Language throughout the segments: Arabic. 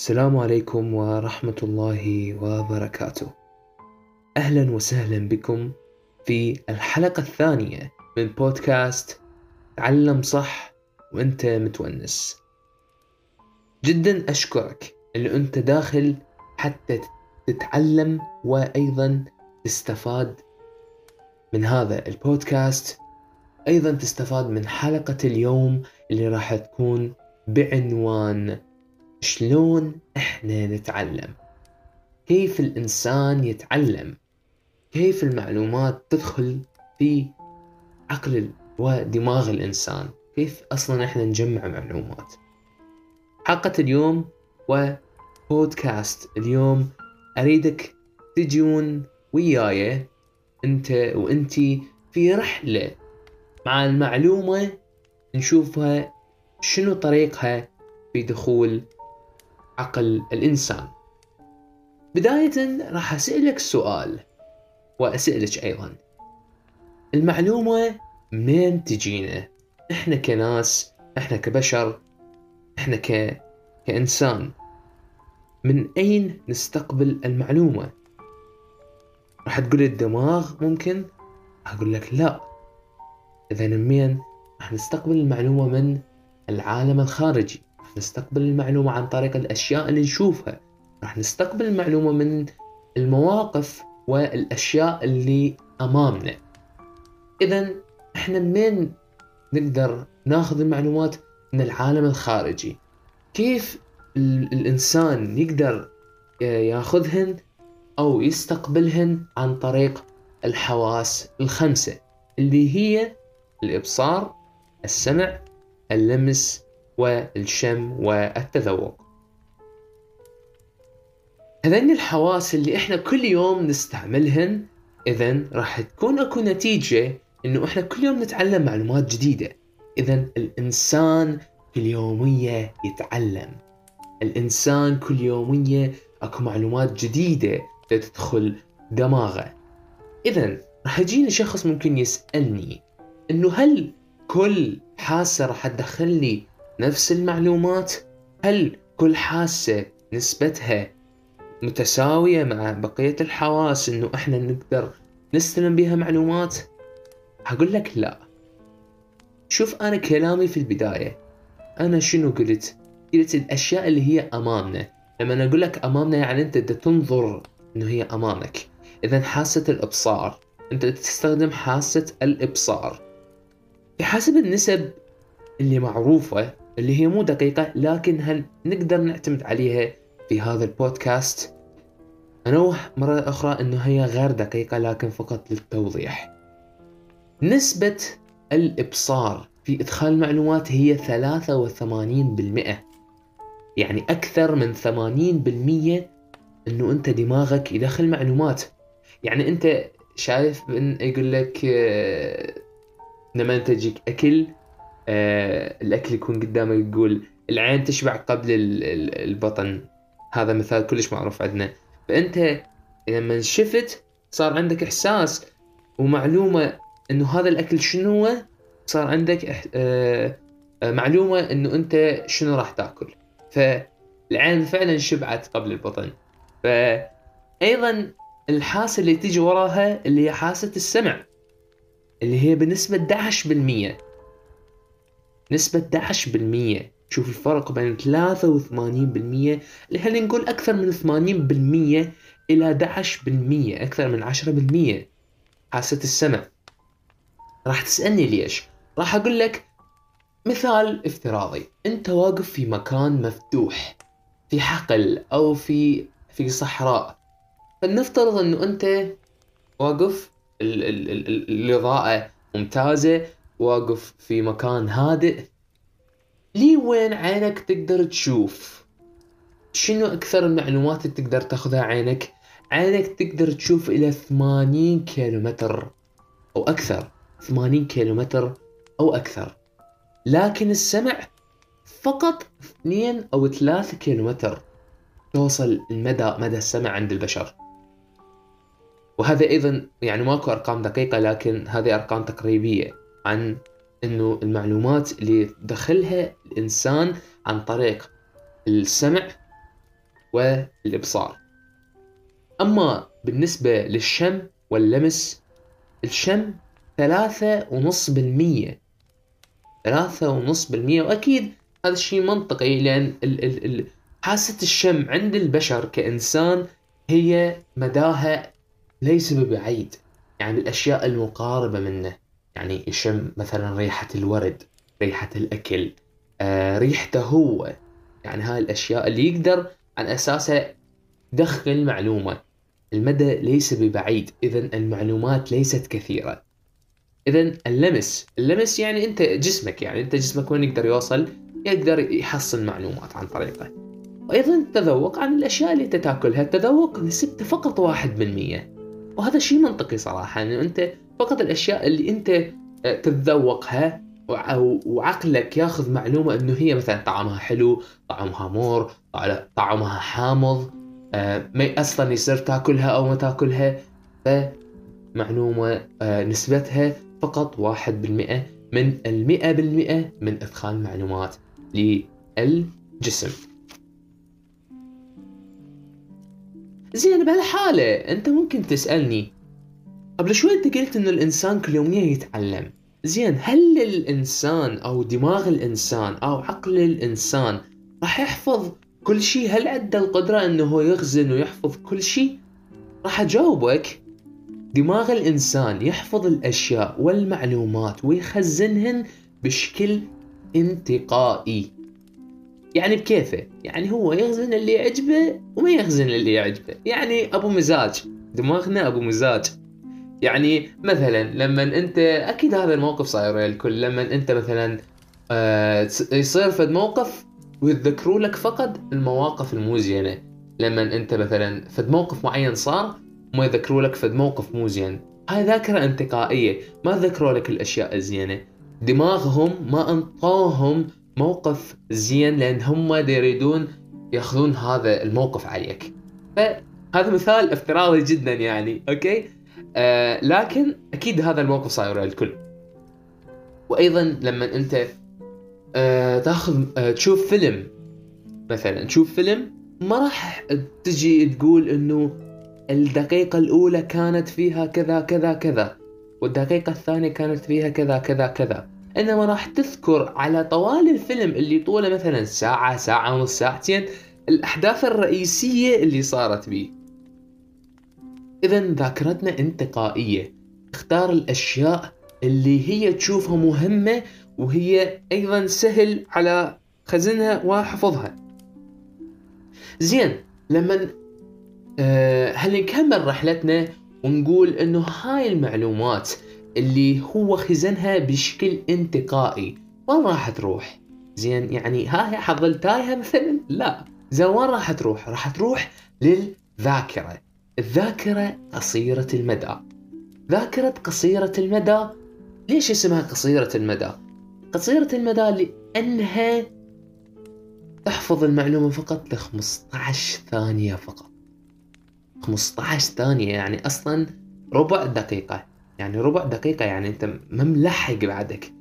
السلام عليكم ورحمة الله وبركاته. أهلا وسهلا بكم في الحلقة الثانية من بودكاست تعلم صح وأنت متونس. جدا أشكرك اللي أنت داخل حتى تتعلم وأيضا تستفاد من هذا البودكاست أيضا تستفاد من حلقة اليوم اللي راح تكون بعنوان شلون إحنا نتعلم؟ كيف الإنسان يتعلم؟ كيف المعلومات تدخل في عقل ودماغ الإنسان؟ كيف أصلا إحنا نجمع معلومات؟ حلقة اليوم وبودكاست اليوم أريدك تجون وياي أنت وانتي في رحلة مع المعلومة نشوفها شنو طريقها في دخول عقل الإنسان. بداية راح أسألك سؤال وأسألك أيضا. المعلومة منين تجينا؟ إحنا كناس إحنا كبشر إحنا ك... كإنسان. من أين نستقبل المعلومة؟ راح تقول الدماغ ممكن؟ أقول لك لا. إذا منين راح نستقبل المعلومة من العالم الخارجي؟ راح نستقبل المعلومة عن طريق الأشياء اللي نشوفها. راح نستقبل المعلومة من المواقف والأشياء اللي أمامنا. إذا إحنا منين نقدر ناخذ المعلومات من العالم الخارجي؟ كيف الإنسان يقدر ياخذهن أو يستقبلهن عن طريق الحواس الخمسة اللي هي الإبصار السمع اللمس والشم والتذوق. هذين الحواس اللي إحنا كل يوم نستعملهن اذا راح تكون أكو نتيجة إنه إحنا كل يوم نتعلم معلومات جديدة. اذا الإنسان كل يومية يتعلم. الإنسان كل يومية أكو معلومات جديدة تدخل دماغه. اذا راح يجيني شخص ممكن يسألني إنه هل كل حاسة راح تدخل لي نفس المعلومات؟ هل كل حاسة نسبتها متساوية مع بقية الحواس إنه إحنا نقدر نستلم بها معلومات؟ هقول لك لا. شوف أنا كلامي في البداية. أنا شنو قلت؟ قلت الأشياء اللي هي أمامنا. لما أقول لك أمامنا يعني أنت تنظر إنه هي أمامك. اذا حاسة الإبصار. أنت تستخدم حاسة الإبصار. بحسب النسب اللي معروفة اللي هي مو دقيقة لكن هل نقدر نعتمد عليها في هذا البودكاست؟ أنوه مرة أخرى أنه هي غير دقيقة لكن فقط للتوضيح. نسبة الإبصار في إدخال المعلومات هي 83% يعني أكثر من 80% أنه أنت دماغك يدخل معلومات. يعني أنت شايف يقول لك آه، لما أنت تجيك أكل الأكل يكون قدامك يقول العين تشبع قبل البطن. هذا مثال كلش معروف عندنا. فأنت لما شفت صار عندك إحساس ومعلومة إنه هذا الأكل شنو هو صار عندك آه آه معلومة إنه أنت شنو راح تأكل. فالعين فعلا شبعت قبل البطن. فايضا الحاسة اللي تيجي وراها اللي هي حاسة السمع اللي هي بنسبة 11% نسبة 11% شوف الفرق بين 83% اللي خلينا نقول أكثر من 80% إلى 11% أكثر من 10% حاسة السمع راح تسألني ليش؟ راح أقول لك مثال افتراضي. أنت واقف في مكان مفتوح في حقل أو في في صحراء. فلنفترض أنه أنت واقف الإضاءة ممتازة. واقف في مكان هادئ. لي وين عينك تقدر تشوف؟ شنو أكثر المعلومات اللي تقدر تاخذها عينك؟ عينك تقدر تشوف إلى 80 كيلومتر أو أكثر. 80 كيلومتر أو أكثر. لكن السمع فقط 2 أو 3 كيلومتر توصل المدى مدى السمع عند البشر. وهذا أيضا يعني ماكو أرقام دقيقة لكن هذه أرقام تقريبية. عن إنه المعلومات اللي دخلها الإنسان عن طريق السمع والإبصار. أما بالنسبة للشم واللمس الشم ثلاثة ونص بالمية. ثلاثة ونص بالمية وأكيد هذا الشيء منطقي لأن ال ال ال حاسة الشم عند البشر كإنسان هي مداها ليس ببعيد يعني الأشياء المقاربة منه. يعني يشم مثلا ريحة الورد ريحة الأكل آه ريحته هو. يعني هاي الأشياء اللي يقدر عن أساسها يدخل معلومة. المدى ليس ببعيد إذا المعلومات ليست كثيرة. إذا اللمس اللمس يعني أنت جسمك يعني أنت جسمك وين يقدر يوصل؟ يقدر يحصل معلومات عن طريقه. وأيضا التذوق عن الأشياء اللي أنت تأكلها. التذوق نسبته فقط واحد بالمية وهذا شيء منطقي صراحة أنه أنت فقط الأشياء اللي أنت آه، تتذوقها وعقلك ياخذ معلومة أنه هي مثلا طعمها حلو طعمها مر طعمها حامض آه، ما أصلا يصير تاكلها أو ما تاكلها فمعلومة آه، نسبتها فقط واحد بالمئة من المئة بالمئة من إدخال معلومات للجسم. زين بهالحالة أنت ممكن تسألني قبل شوي أنت قلت إنه الإنسان كل يوميا يتعلم. زين هل الإنسان أو دماغ الإنسان أو عقل الإنسان راح يحفظ كل شيء؟ هل عنده القدرة إنه هو يخزن ويحفظ كل شيء؟ راح أجاوبك. دماغ الإنسان يحفظ الأشياء والمعلومات ويخزنهن بشكل انتقائي. يعني بكيفه؟ يعني هو يخزن اللي يعجبه وما يخزن اللي يعجبه. يعني أبو مزاج. دماغنا أبو مزاج. يعني مثلا لما انت أكيد هذا الموقف صاير الكل. لما أنت مثلا آه يصير فد موقف ويتذكروا لك فقط المواقف المو زينه لما أنت مثلا فد موقف معين صار ما يذكروا لك فد موقف مو زين هاي ذاكرة انتقائية. ما ذكروا لك الأشياء الزينة. دماغهم ما انطوهم موقف زين لأن هم يريدون يأخذون هذا الموقف عليك. فهذا مثال افتراضي جدا يعني أوكي؟ آه لكن أكيد هذا الموقف صاير للكل. وأيضا لما أنت آه تأخذ آه تشوف فيلم مثلا تشوف فيلم ما راح تجي تقول إنه الدقيقة الأولى كانت فيها كذا كذا كذا والدقيقة الثانية كانت فيها كذا كذا كذا. إنما راح تذكر على طوال الفيلم اللي طوله مثلا ساعة ساعة ونص ساعتين الأحداث الرئيسية اللي صارت بيه. إذا ذاكرتنا انتقائية. تختار الأشياء اللي هي تشوفها مهمة وهي أيضا سهل على خزنها وحفظها. زين لما أه هل نكمل رحلتنا ونقول إنه هاي المعلومات اللي هو خزنها بشكل انتقائي وين راح تروح؟ زين يعني هاي حظل تايهة مثلا لا. زين وين راح تروح؟ راح تروح للذاكرة. الذاكرة قصيرة المدى. ذاكرة قصيرة المدى ليش اسمها قصيرة المدى؟ قصيرة المدى لأنها تحفظ المعلومة فقط ل 15 ثانية فقط. 15 ثانية يعني أصلا ربع دقيقة. يعني ربع دقيقة يعني أنت ما ملحق بعدك.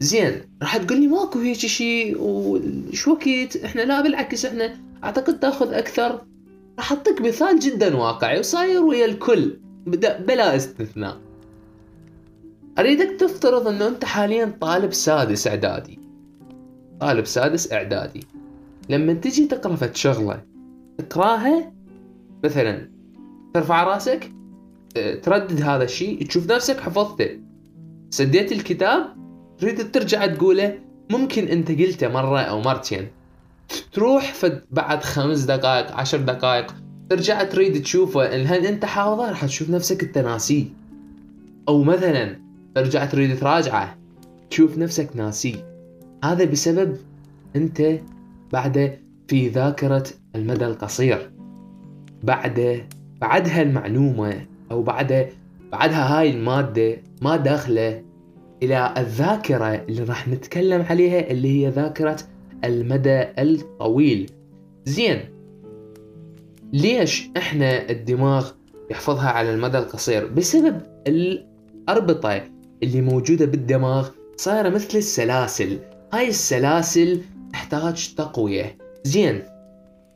زين راح تقول لي ماكو هيك شيء وش وقت؟ إحنا لا بالعكس إحنا أعتقد تأخذ أكثر راح اعطيك مثال جدا واقعي وصاير ويا الكل. بلا استثناء. أريدك تفترض انه أنت حاليا طالب سادس إعدادي. طالب سادس إعدادي. لما تجي تقرأ فد شغلة تقراها مثلا ترفع رأسك تردد هذا الشيء تشوف نفسك حفظته. سديت الكتاب تريد ترجع تقوله ممكن أنت قلته مرة أو مرتين. تروح فد بعد خمس دقائق عشر دقائق ترجع تريد تشوفه هل أنت حافظه راح تشوف نفسك انت ناسيه أو مثلا ترجع تريد تراجعه تشوف نفسك ناسيه هذا بسبب أنت بعد في ذاكرة المدى القصير. بعد بعد هالمعلومة أو بعد بعدها هاي المادة ما داخلة إلى الذاكرة اللي راح نتكلم عليها اللي هي ذاكرة المدى الطويل. زين. ليش إحنا الدماغ يحفظها على المدى القصير؟ بسبب الأربطة اللي موجودة بالدماغ صايرة مثل السلاسل. هاي السلاسل تحتاج تقوية. زين.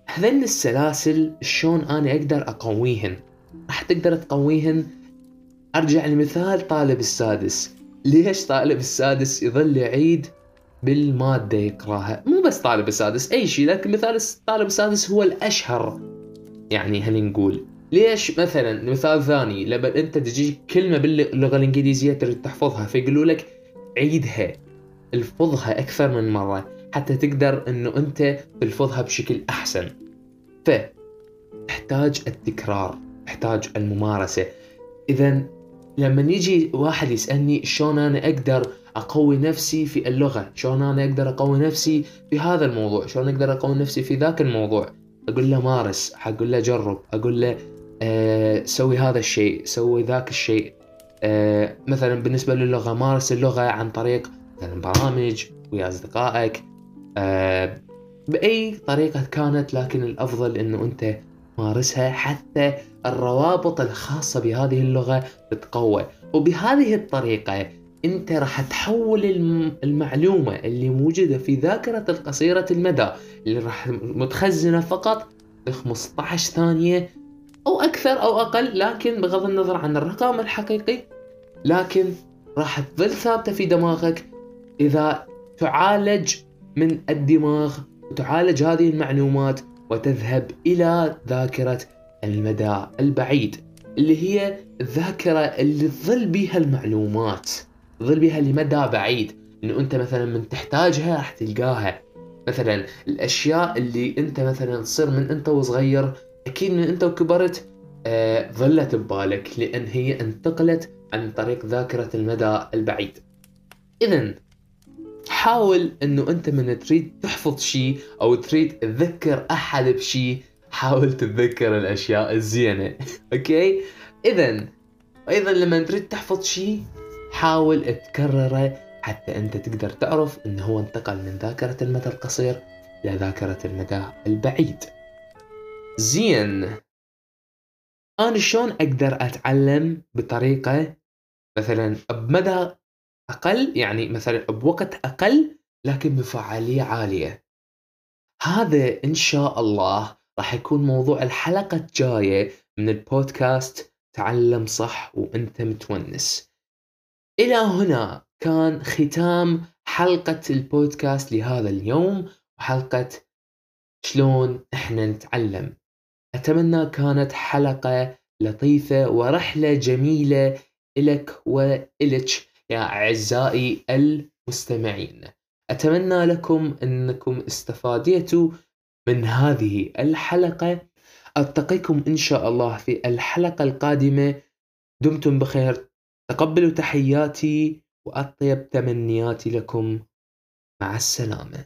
هذين السلاسل شلون أنا أقدر أقويهن؟ راح تقدر تقويهن؟ أرجع لمثال طالب السادس. ليش طالب السادس يظل يعيد بالمادة يقراها مو بس طالب السادس أي شيء لكن مثال الطالب السادس هو الأشهر. يعني هل نقول ليش مثلا مثال ثاني لما أنت تجيك كلمة باللغة الإنجليزية تريد تحفظها فيقولوا لك عيدها الفظها أكثر من مرة حتى تقدر إنه أنت تلفظها بشكل أحسن. ف تحتاج التكرار تحتاج الممارسة. اذا لما يجي واحد يسألني شلون أنا أقدر أقوي نفسي في اللغة؟ شلون أنا أقدر أقوي نفسي في هذا الموضوع؟ شلون أقدر أقوي نفسي في ذاك الموضوع؟ أقول له مارس أقول له جرب أقول له آه سوي هذا الشيء سوي ذاك الشيء. آه مثلا بالنسبة للغة مارس اللغة عن طريق مثلا برامج ويا أصدقائك. آه بأي طريقة كانت لكن الأفضل إنه أنت مارسها حتى الروابط الخاصة بهذه اللغة تتقوى. وبهذه الطريقة أنت راح تحول المعلومة اللي موجودة في ذاكرة القصيرة المدى اللي راح متخزنة فقط ب 15 ثانية أو أكثر أو أقل لكن بغض النظر عن الرقم الحقيقي لكن راح تظل ثابتة في دماغك. إذا تعالج من الدماغ وتعالج هذه المعلومات وتذهب إلى ذاكرة المدى البعيد اللي هي الذاكره اللي تظل بها المعلومات تظل بها لمدى بعيد. انه أنت مثلا من تحتاجها راح تلقاها. مثلا الأشياء اللي أنت مثلا تصير من أنت وصغير أكيد من أنت وكبرت آه ظلت ببالك لأن هي انتقلت عن طريق ذاكرة المدى البعيد. اذا حاول إنه أنت من تريد تحفظ شيء أو تريد تذكر أحد بشيء حاول تتذكر الأشياء الزينة. أوكي؟ اذا أيضا لما تريد تحفظ شيء حاول تكرره حتى أنت تقدر تعرف إنه هو انتقل من ذاكرة المدى القصير إلى ذاكرة المدى البعيد. زين. أنا شلون أقدر أتعلم بطريقة مثلا بمدى أقل يعني مثلا بوقت أقل لكن بفعالية عالية. هذا إن شاء الله راح يكون موضوع الحلقة الجاية من البودكاست تعلم صح وأنت متونس. إلى هنا كان ختام حلقة البودكاست لهذا اليوم وحلقة شلون إحنا نتعلم. أتمنى كانت حلقة لطيفة ورحلة جميلة إلك وإلك. يا أعزائي المستمعين أتمنى لكم أنكم استفاديتوا من هذه الحلقة. ألتقيكم إن شاء الله في الحلقة القادمة. دمتم بخير. تقبلوا تحياتي وأطيب تمنياتي لكم. مع السلامة.